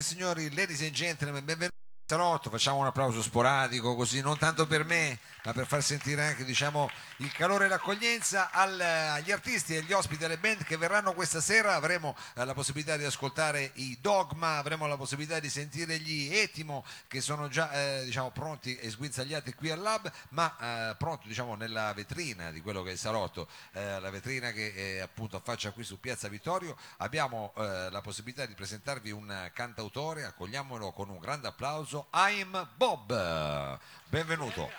signori, ladies and gentlemen, benvenuti salotto, facciamo un applauso sporadico così, non tanto per me, ma per far sentire anche diciamo, il calore e l'accoglienza al- agli artisti e agli ospiti alle band che verranno questa sera. Avremo eh, la possibilità di ascoltare i Dogma, avremo la possibilità di sentire gli Etimo che sono già eh, diciamo, pronti e sguinzagliati qui al lab, ma eh, pronti diciamo, nella vetrina di quello che è il salotto, eh, la vetrina che eh, appunto affaccia qui su Piazza Vittorio. Abbiamo eh, la possibilità di presentarvi un cantautore, accogliamolo con un grande applauso. I'm Bob. Benvenuto.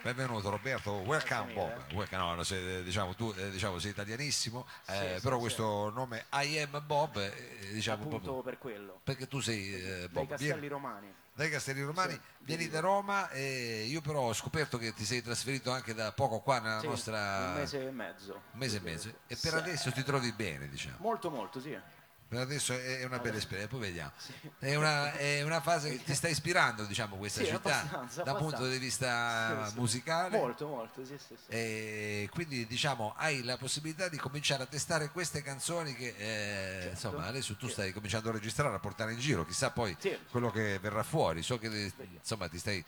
Benvenuto Roberto, welcome Bob. Welcome, no, no, sei, diciamo, tu eh, diciamo, sei italianissimo, eh, sì, però sì. questo nome I am Bob, eh, diciamo appunto proprio- per quello. perché tu sei eh, Dai Bob, Castelli vieni Romani. dai Castelli Romani, vieni da Roma e io però ho scoperto che ti sei trasferito anche da poco qua nella nostra... un mese e mezzo. un mese e mezzo e per adesso ti trovi bene diciamo. Molto molto, sì. Per adesso è una bella esperienza, poi vediamo. È una, è una fase che ti sta ispirando, diciamo, questa Sì, città abbastanza, da punto di vista Sì, sì. musicale. Molto, molto, sì, sì, sì. E quindi diciamo hai la possibilità di cominciare a testare queste canzoni che eh, Certo. insomma adesso tu Sì. stai cominciando a registrare, a portare in giro, chissà poi Sì. quello che verrà fuori. So che insomma ti stai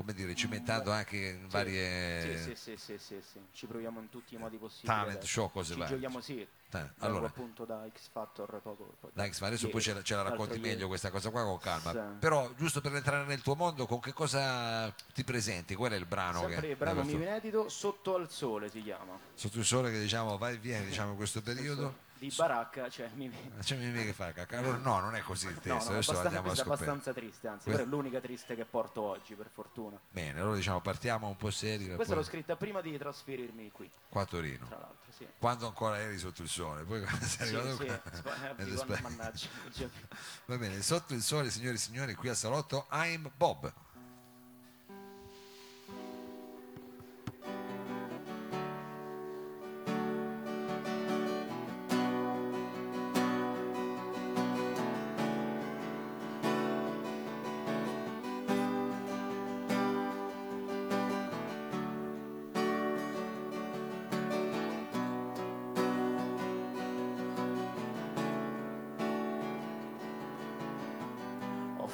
come dire cimentando anche in varie Sì, sì, sì, sì, sì. Ci proviamo in tutti i modi possibili. talent show, cose Ci varie. giochiamo, sì. Eh, allora, appunto da X Factor poco. poco- Dai, ma adesso poi ce la, racconti meglio questa cosa qua con calma. Però, giusto per entrare nel tuo mondo, con che cosa ti presenti? Qual è il brano Sempre che il brano mio tu- inedito, Sotto al sole si chiama. sotto il sole che diciamo vai e vieni diciamo in questo periodo? Di baracca, cioè mi... C'è mica che fa cacca. Allora, no, non è così il testo, no, adesso andiamo a è abbastanza triste, anzi, Questa- però è l'unica triste che porto oggi, per fortuna. Bene, allora diciamo partiamo un po' seri. Questa poi- l'ho scritta prima di trasferirmi qui, qua a Torino. tra l'altro, sì. Quando ancora eri sotto il sole, poi quando sei Sì, arrivato sì, qua- spa- eh, ed dico, esper- mannaggia. Va bene, sotto il sole, signori e signori, qui al salotto, I'm Bob.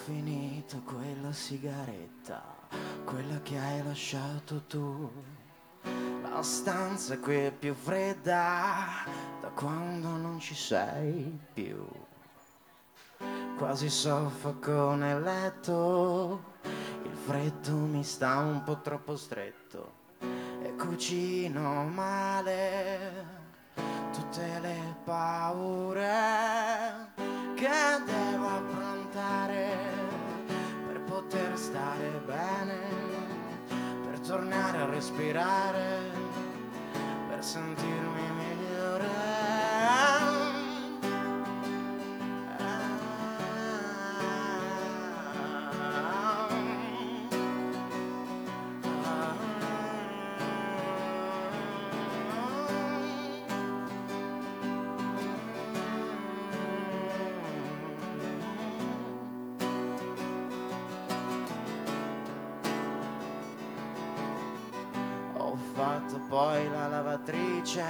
Finito quella sigaretta, quella che hai lasciato tu. La stanza qui è più fredda da quando non ci sei più. Quasi soffoco nel letto, il freddo mi sta un po' troppo stretto e cucino male tutte le paure che devo affrontare tornare a respirare, per sentirmi migliore. Fatto poi la lavatrice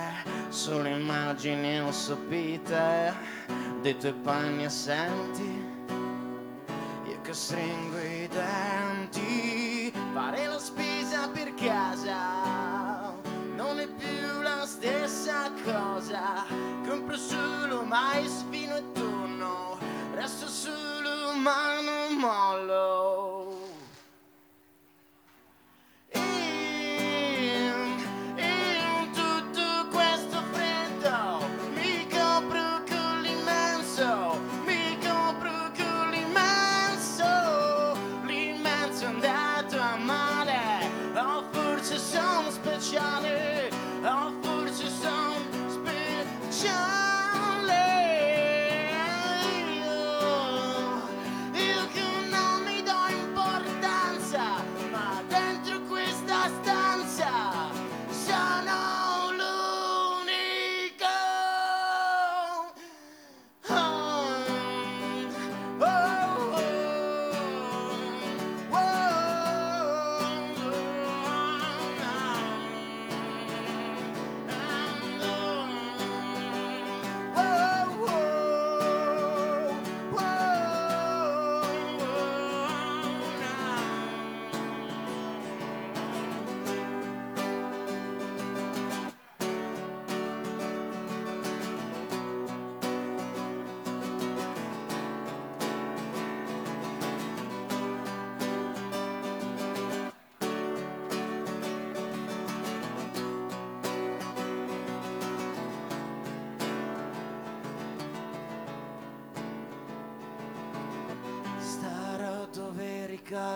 sulle immagini assopite dei tuoi panni assenti. Io che stringo i denti, fare la spesa per casa non è più la stessa cosa. Compro solo mais, vino e tonno, resto solo ma out.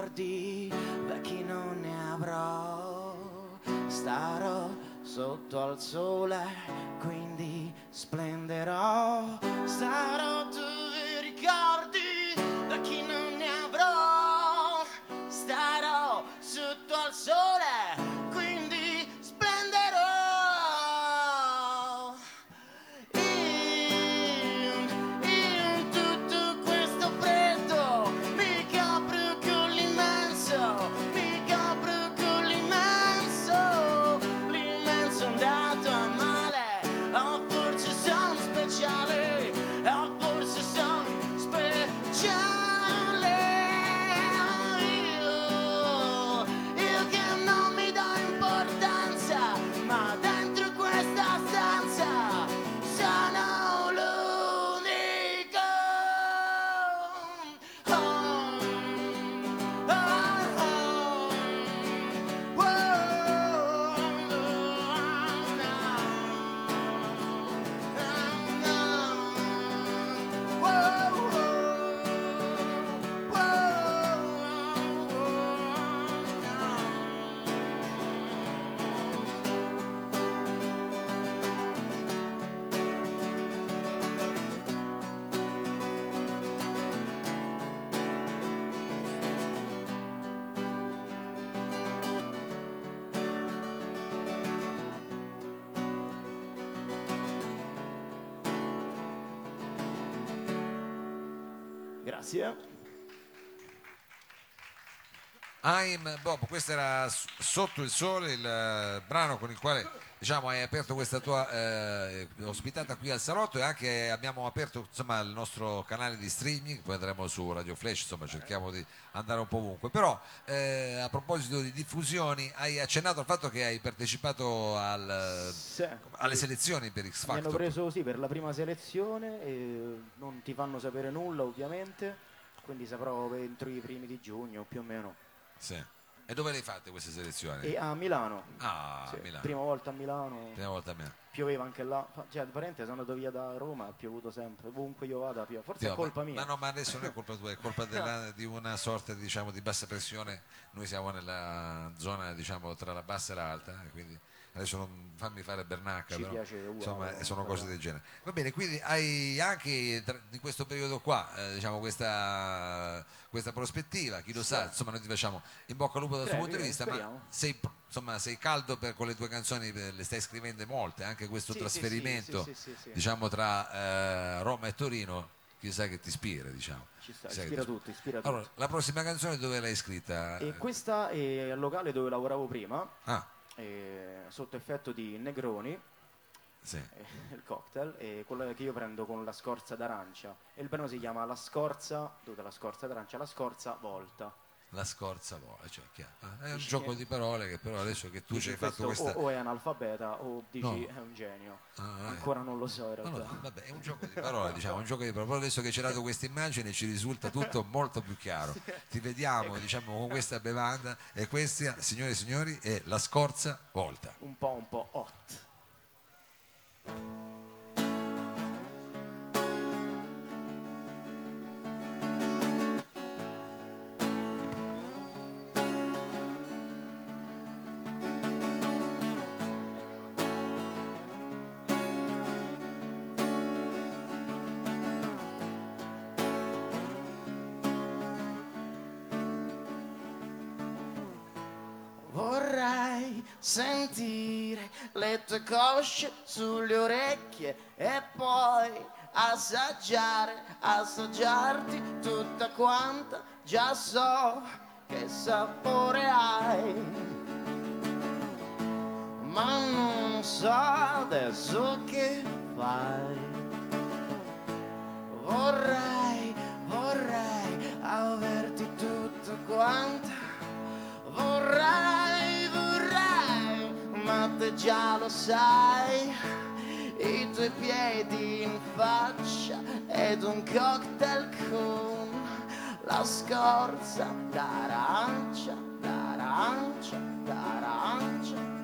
Ricordi vecchi non ne avrò. Starò sotto al sole, quindi splenderò. Starò dove Grazie. I'm Bob, questo era Sotto il sole, il eh, brano con il quale diciamo, hai aperto questa tua eh, ospitata qui al salotto e anche abbiamo aperto insomma, il nostro canale di streaming, poi andremo su Radio Flash, insomma cerchiamo di andare un po' ovunque. Però eh, a proposito di diffusioni, hai accennato al fatto che hai partecipato al- Sì. alle selezioni per X Mi hanno Factor. preso sì per la prima selezione e non ti fanno sapere nulla ovviamente, quindi saprò entro i primi di giugno più o meno. Sì. E dove le hai fatte queste selezioni? E a Milano. Ah, Sì, Milano. Prima volta a Milano. Prima volta a Milano. Pioveva anche là. Cioè, parente, sono andato via da Roma, ha piovuto sempre. Ovunque io vada, piove. Forse Dio, è colpa ma, mia. Ma no, ma adesso non è colpa tua, è colpa della- di una sorta diciamo, di bassa pressione. Noi siamo nella zona diciamo, tra la bassa e l'alta, e quindi adesso non fammi fare Bernacca, Ci però, piace uguale, insomma, no? sono cose del genere. Va bene, quindi hai anche tra- in questo periodo qua eh, diciamo, questa, questa prospettiva, chi lo sa, insomma noi ti facciamo in bocca al lupo dal tuo Prego, punto di vista, ma speriamo. sei, pr- insomma, sei caldo per, con le tue canzoni, eh, le stai scrivendo molte, anche questo Sì, sì, sì, trasferimento sì, sì, sì, sì. diciamo tra eh, Roma e Torino chissà che ti ispira diciamo Ci sta, ispira ispira tutto. allora la prossima canzone dove l'hai scritta? E questa è al locale dove lavoravo prima, ah eh, sotto effetto di Negroni, sì eh, il cocktail, e quello che io prendo con la scorza d'arancia. E il brano si chiama La scorza, dove la scorza d'arancia, la scorza volta. La scorza vola cioè, chiaro. Ah, è un Dici gioco di parole che però adesso che tu ci hai fatto questa o, o è analfabeta o dici No. è un genio. Ah, eh. Ancora non lo so in No, realtà. no, vabbè, è un gioco di parole, diciamo, un gioco di parole. Adesso che ci hai dato questa immagine ci risulta tutto molto più chiaro. Ti vediamo, diciamo, con questa bevanda e questa, signore e signori, è la scorza volta. Un po' un po' hot. Sentire le tue cosce sulle orecchie e poi assaggiare, assaggiarti tutta quanta, già so che sapore hai. Ma non so adesso che fai. Vorrei, ma te già lo sai. I tuoi piedi in faccia ed un cocktail con la scorza d'arancia, d'arancia, d'arancia.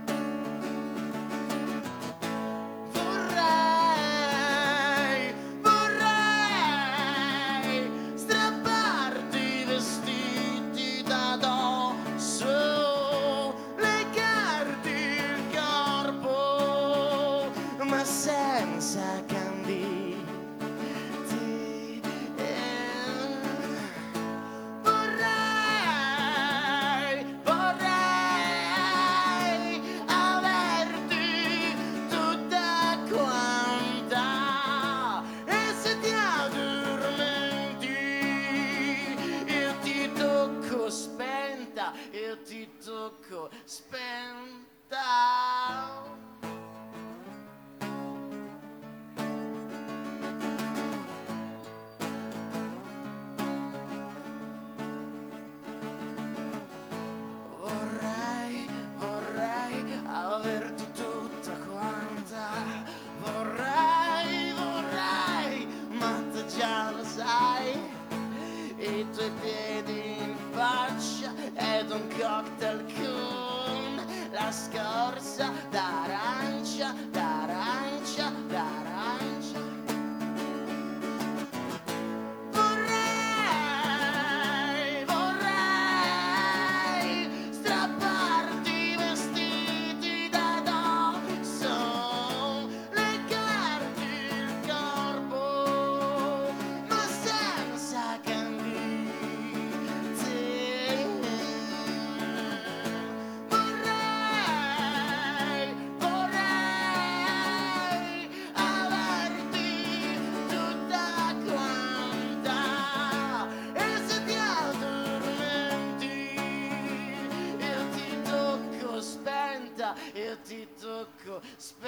spend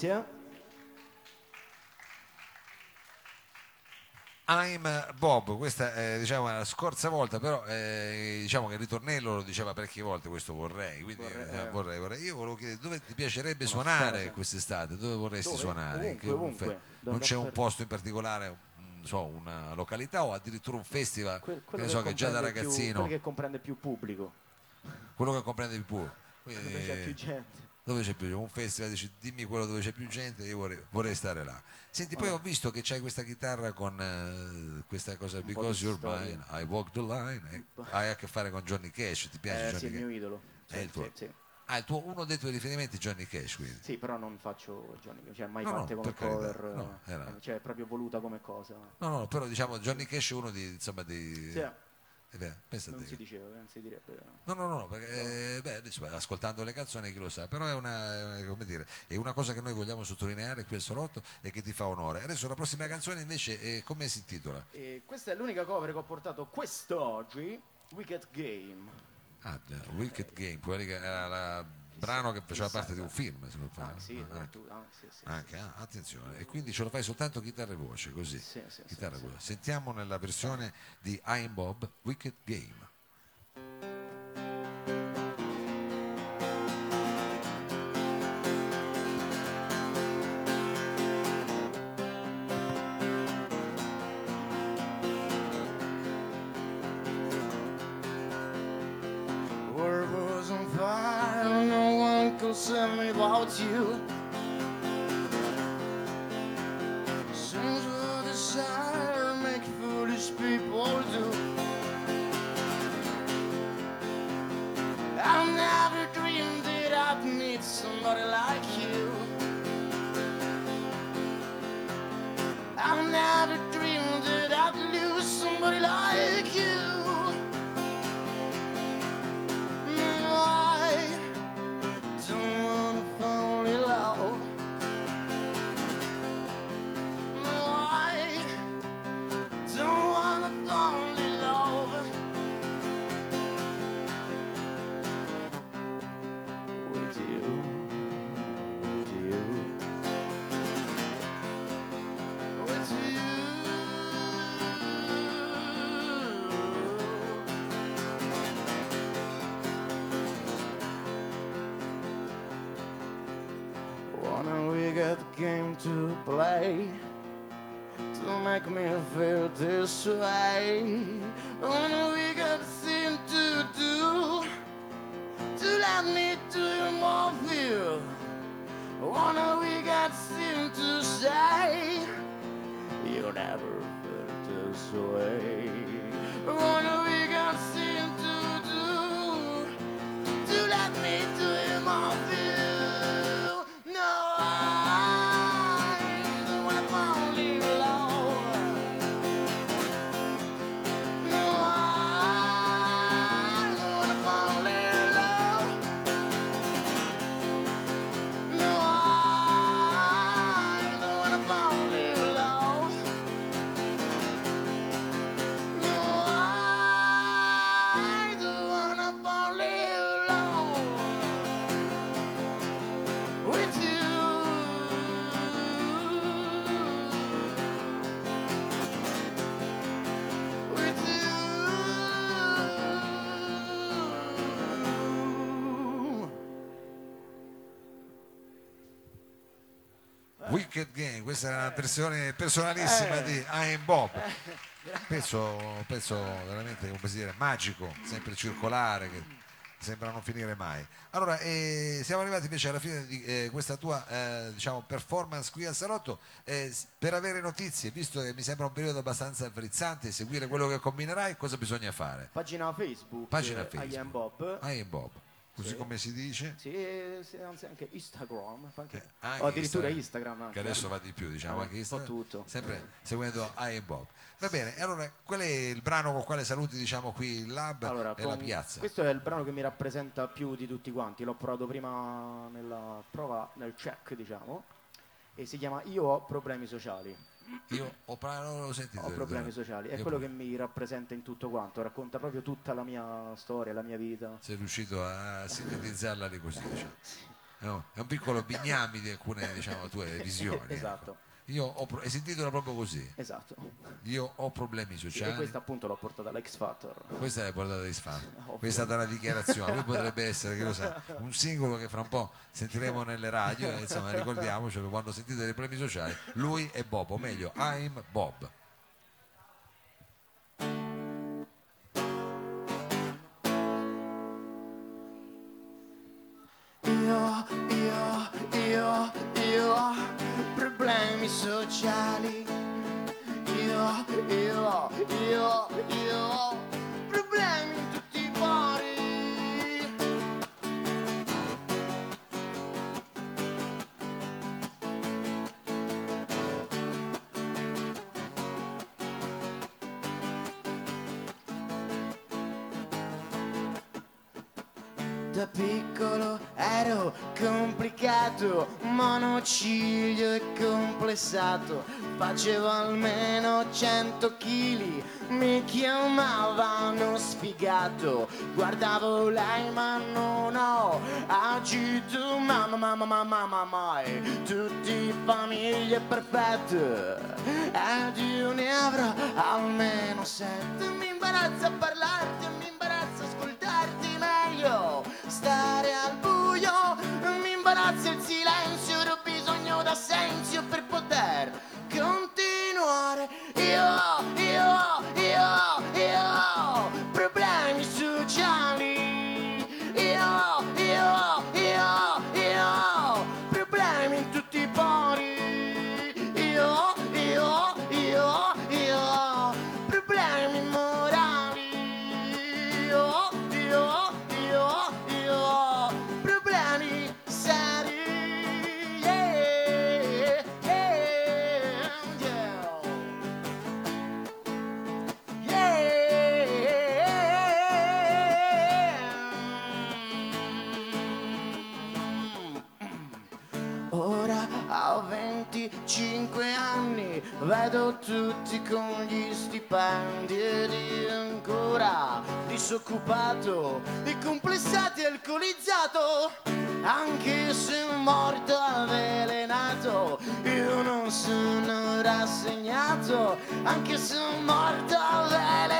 Grazie. I'm Bob, questa è diciamo, la scorsa volta, però eh, diciamo che il ritornello lo diceva parecchie volte, questo vorrei, quindi Vorrei, eh, eh. vorrei, vorrei. Io volevo chiedere dove ti piacerebbe Una suonare strada. quest'estate, dove vorresti Dove? suonare? Ovunque, Che- ovunque. non c'è un posto in particolare, non so, una località o addirittura un festival, Quel- che ne so che già da comprende più- ragazzino, quello che comprende più pubblico, quello che comprende più. Quindi, dove c'è più gente. Dove c'è più un festival dici dimmi quello dove c'è più gente io vorrei, vorrei stare là senti poi ho visto che c'hai questa chitarra con eh, questa cosa di because you're storia. mine I walk the line eh, hai a che fare con Johnny Cash ti piace Eh, Johnny sì, il Cash mio idolo. È Sì, il tuo. sì, sì. ah il tuo uno dei tuoi riferimenti è Johnny Cash quindi Sì, però non faccio Johnny, cioè mai No, no, fatte come cover, no, era- cioè è proprio voluta come cosa. no no però diciamo Johnny Cash è uno di insomma di Sì, beh, non si diceva, non si direbbe. No, no, no, no, perché eh, beh, adesso, ascoltando le canzoni chi lo sa, però è una, eh, come dire, è una cosa che noi vogliamo sottolineare qui al Salotto e che ti fa onore. Adesso la prossima canzone invece eh, come si intitola? E questa è l'unica cover che ho portato quest'oggi, Wicked Game. Ah, Wicked Game, quello che era la- brano che faceva parte di un film, se non Ah, fa- sì, ah, tu- ah, sì, sì, anche, ah, attenzione, e quindi ce lo fai soltanto chitarra e voce, così. Sì, sì, sì, chitarra e voce. Sentiamo nella versione di I'm Bob, Wicked Game. You. To play to make me feel this way. Only wicked thing to do to let me do more feel. Only wicked thing to say. You never felt this way. Only wicked thing Wicked Game, questa è una versione personalissima Eh. di I am Bob. Pezzo, pezzo veramente, come si dire, magico, sempre circolare, che sembra non finire mai. Allora, eh, siamo arrivati invece alla fine di eh, questa tua eh, diciamo, performance qui al Salotto. Eh, per avere notizie, visto che mi sembra un periodo abbastanza frizzante, seguire quello che combinerai, cosa bisogna fare? Pagina Facebook, Pagina eh, Facebook. I am Bob. I am Bob, così Sì. come si dice. Sì, e anzi anche Instagram, anche- Eh, anche o addirittura Instagram, Instagram. che adesso va di più diciamo Eh, anche Instagram, tutto. sempre seguendo I am Bob va bene e allora qual è il brano con quale saluti diciamo qui il lab Allora, e la con- piazza questo è il brano che mi rappresenta più di tutti quanti. L'ho provato prima nella prova, nel check, diciamo. E si chiama Io ho problemi sociali. Io ho, l'ho sentito Ho problemi sociali. È Io quello pure. che mi rappresenta in tutto quanto. Racconta proprio tutta la mia storia, la mia vita. sei riuscito a sintetizzarla lì così diciamo. è, un, è un piccolo bignami di alcune diciamo tue visioni ecco. Io ho e si intitola proprio così Esatto. io ho problemi sociali e questa appunto l'ho portata all'X Factor. Questa è la portata di Sfano. Ovvio. Questa è stata la dichiarazione. Poi potrebbe essere, che lo sa, un singolo che fra un po' sentiremo nelle radio. insomma, ricordiamoci che quando sentite dei problemi sociali, lui è Bob, o meglio, I'm Bob. Da piccolo ero complicato, monociglio e complessato. Facevo almeno 100 kg, mi chiamavano sfigato. Guardavo lei ma non ho agito, mamma, mamma, mamma, mamma, mai. Tutti famiglie perfette, ed io ne avrò almeno sette. Mi imbarazza parlarti, vedo tutti con gli stipendi ed io ancora disoccupato e complessato e alcolizzato. Anche se morto avvelenato, io non sono rassegnato. Anche se morto avvelenato,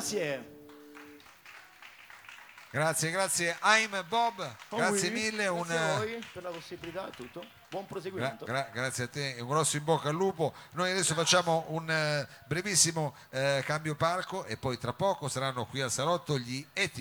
Grazie. Grazie, grazie I'm Bob, grazie Oui, mille, un, Grazie a voi per la possibilità e tutto. Buon gra- proseguimento. gra- grazie a te un grosso in bocca al lupo. Noi adesso facciamo un eh, brevissimo eh, cambio palco e poi tra poco saranno qui al salotto gli Eti.